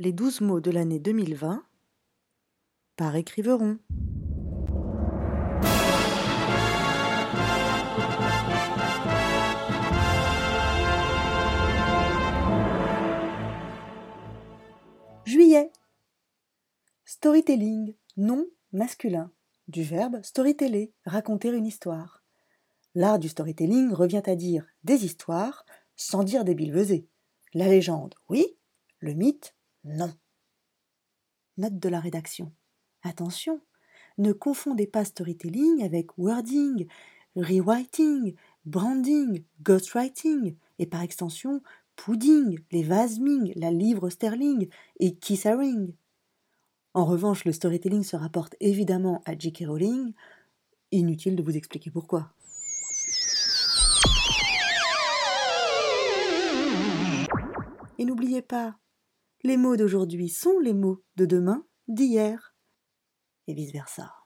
Les douze mots de l'année 2020 par écriveron. Juillet. Storytelling, nom masculin, du verbe storyteller, raconter une histoire. L'art du storytelling revient à dire des histoires sans dire des bilvesées. La légende, oui, le mythe, non. Note de la rédaction. Attention, ne confondez pas storytelling avec wording, rewriting, branding, ghostwriting et par extension pudding, les vaseming, la livre sterling et kissering. En revanche, le storytelling se rapporte évidemment à J.K. Rowling. Inutile de vous expliquer pourquoi. Et n'oubliez pas, les mots d'aujourd'hui sont les mots de demain, d'hier, et vice-versa.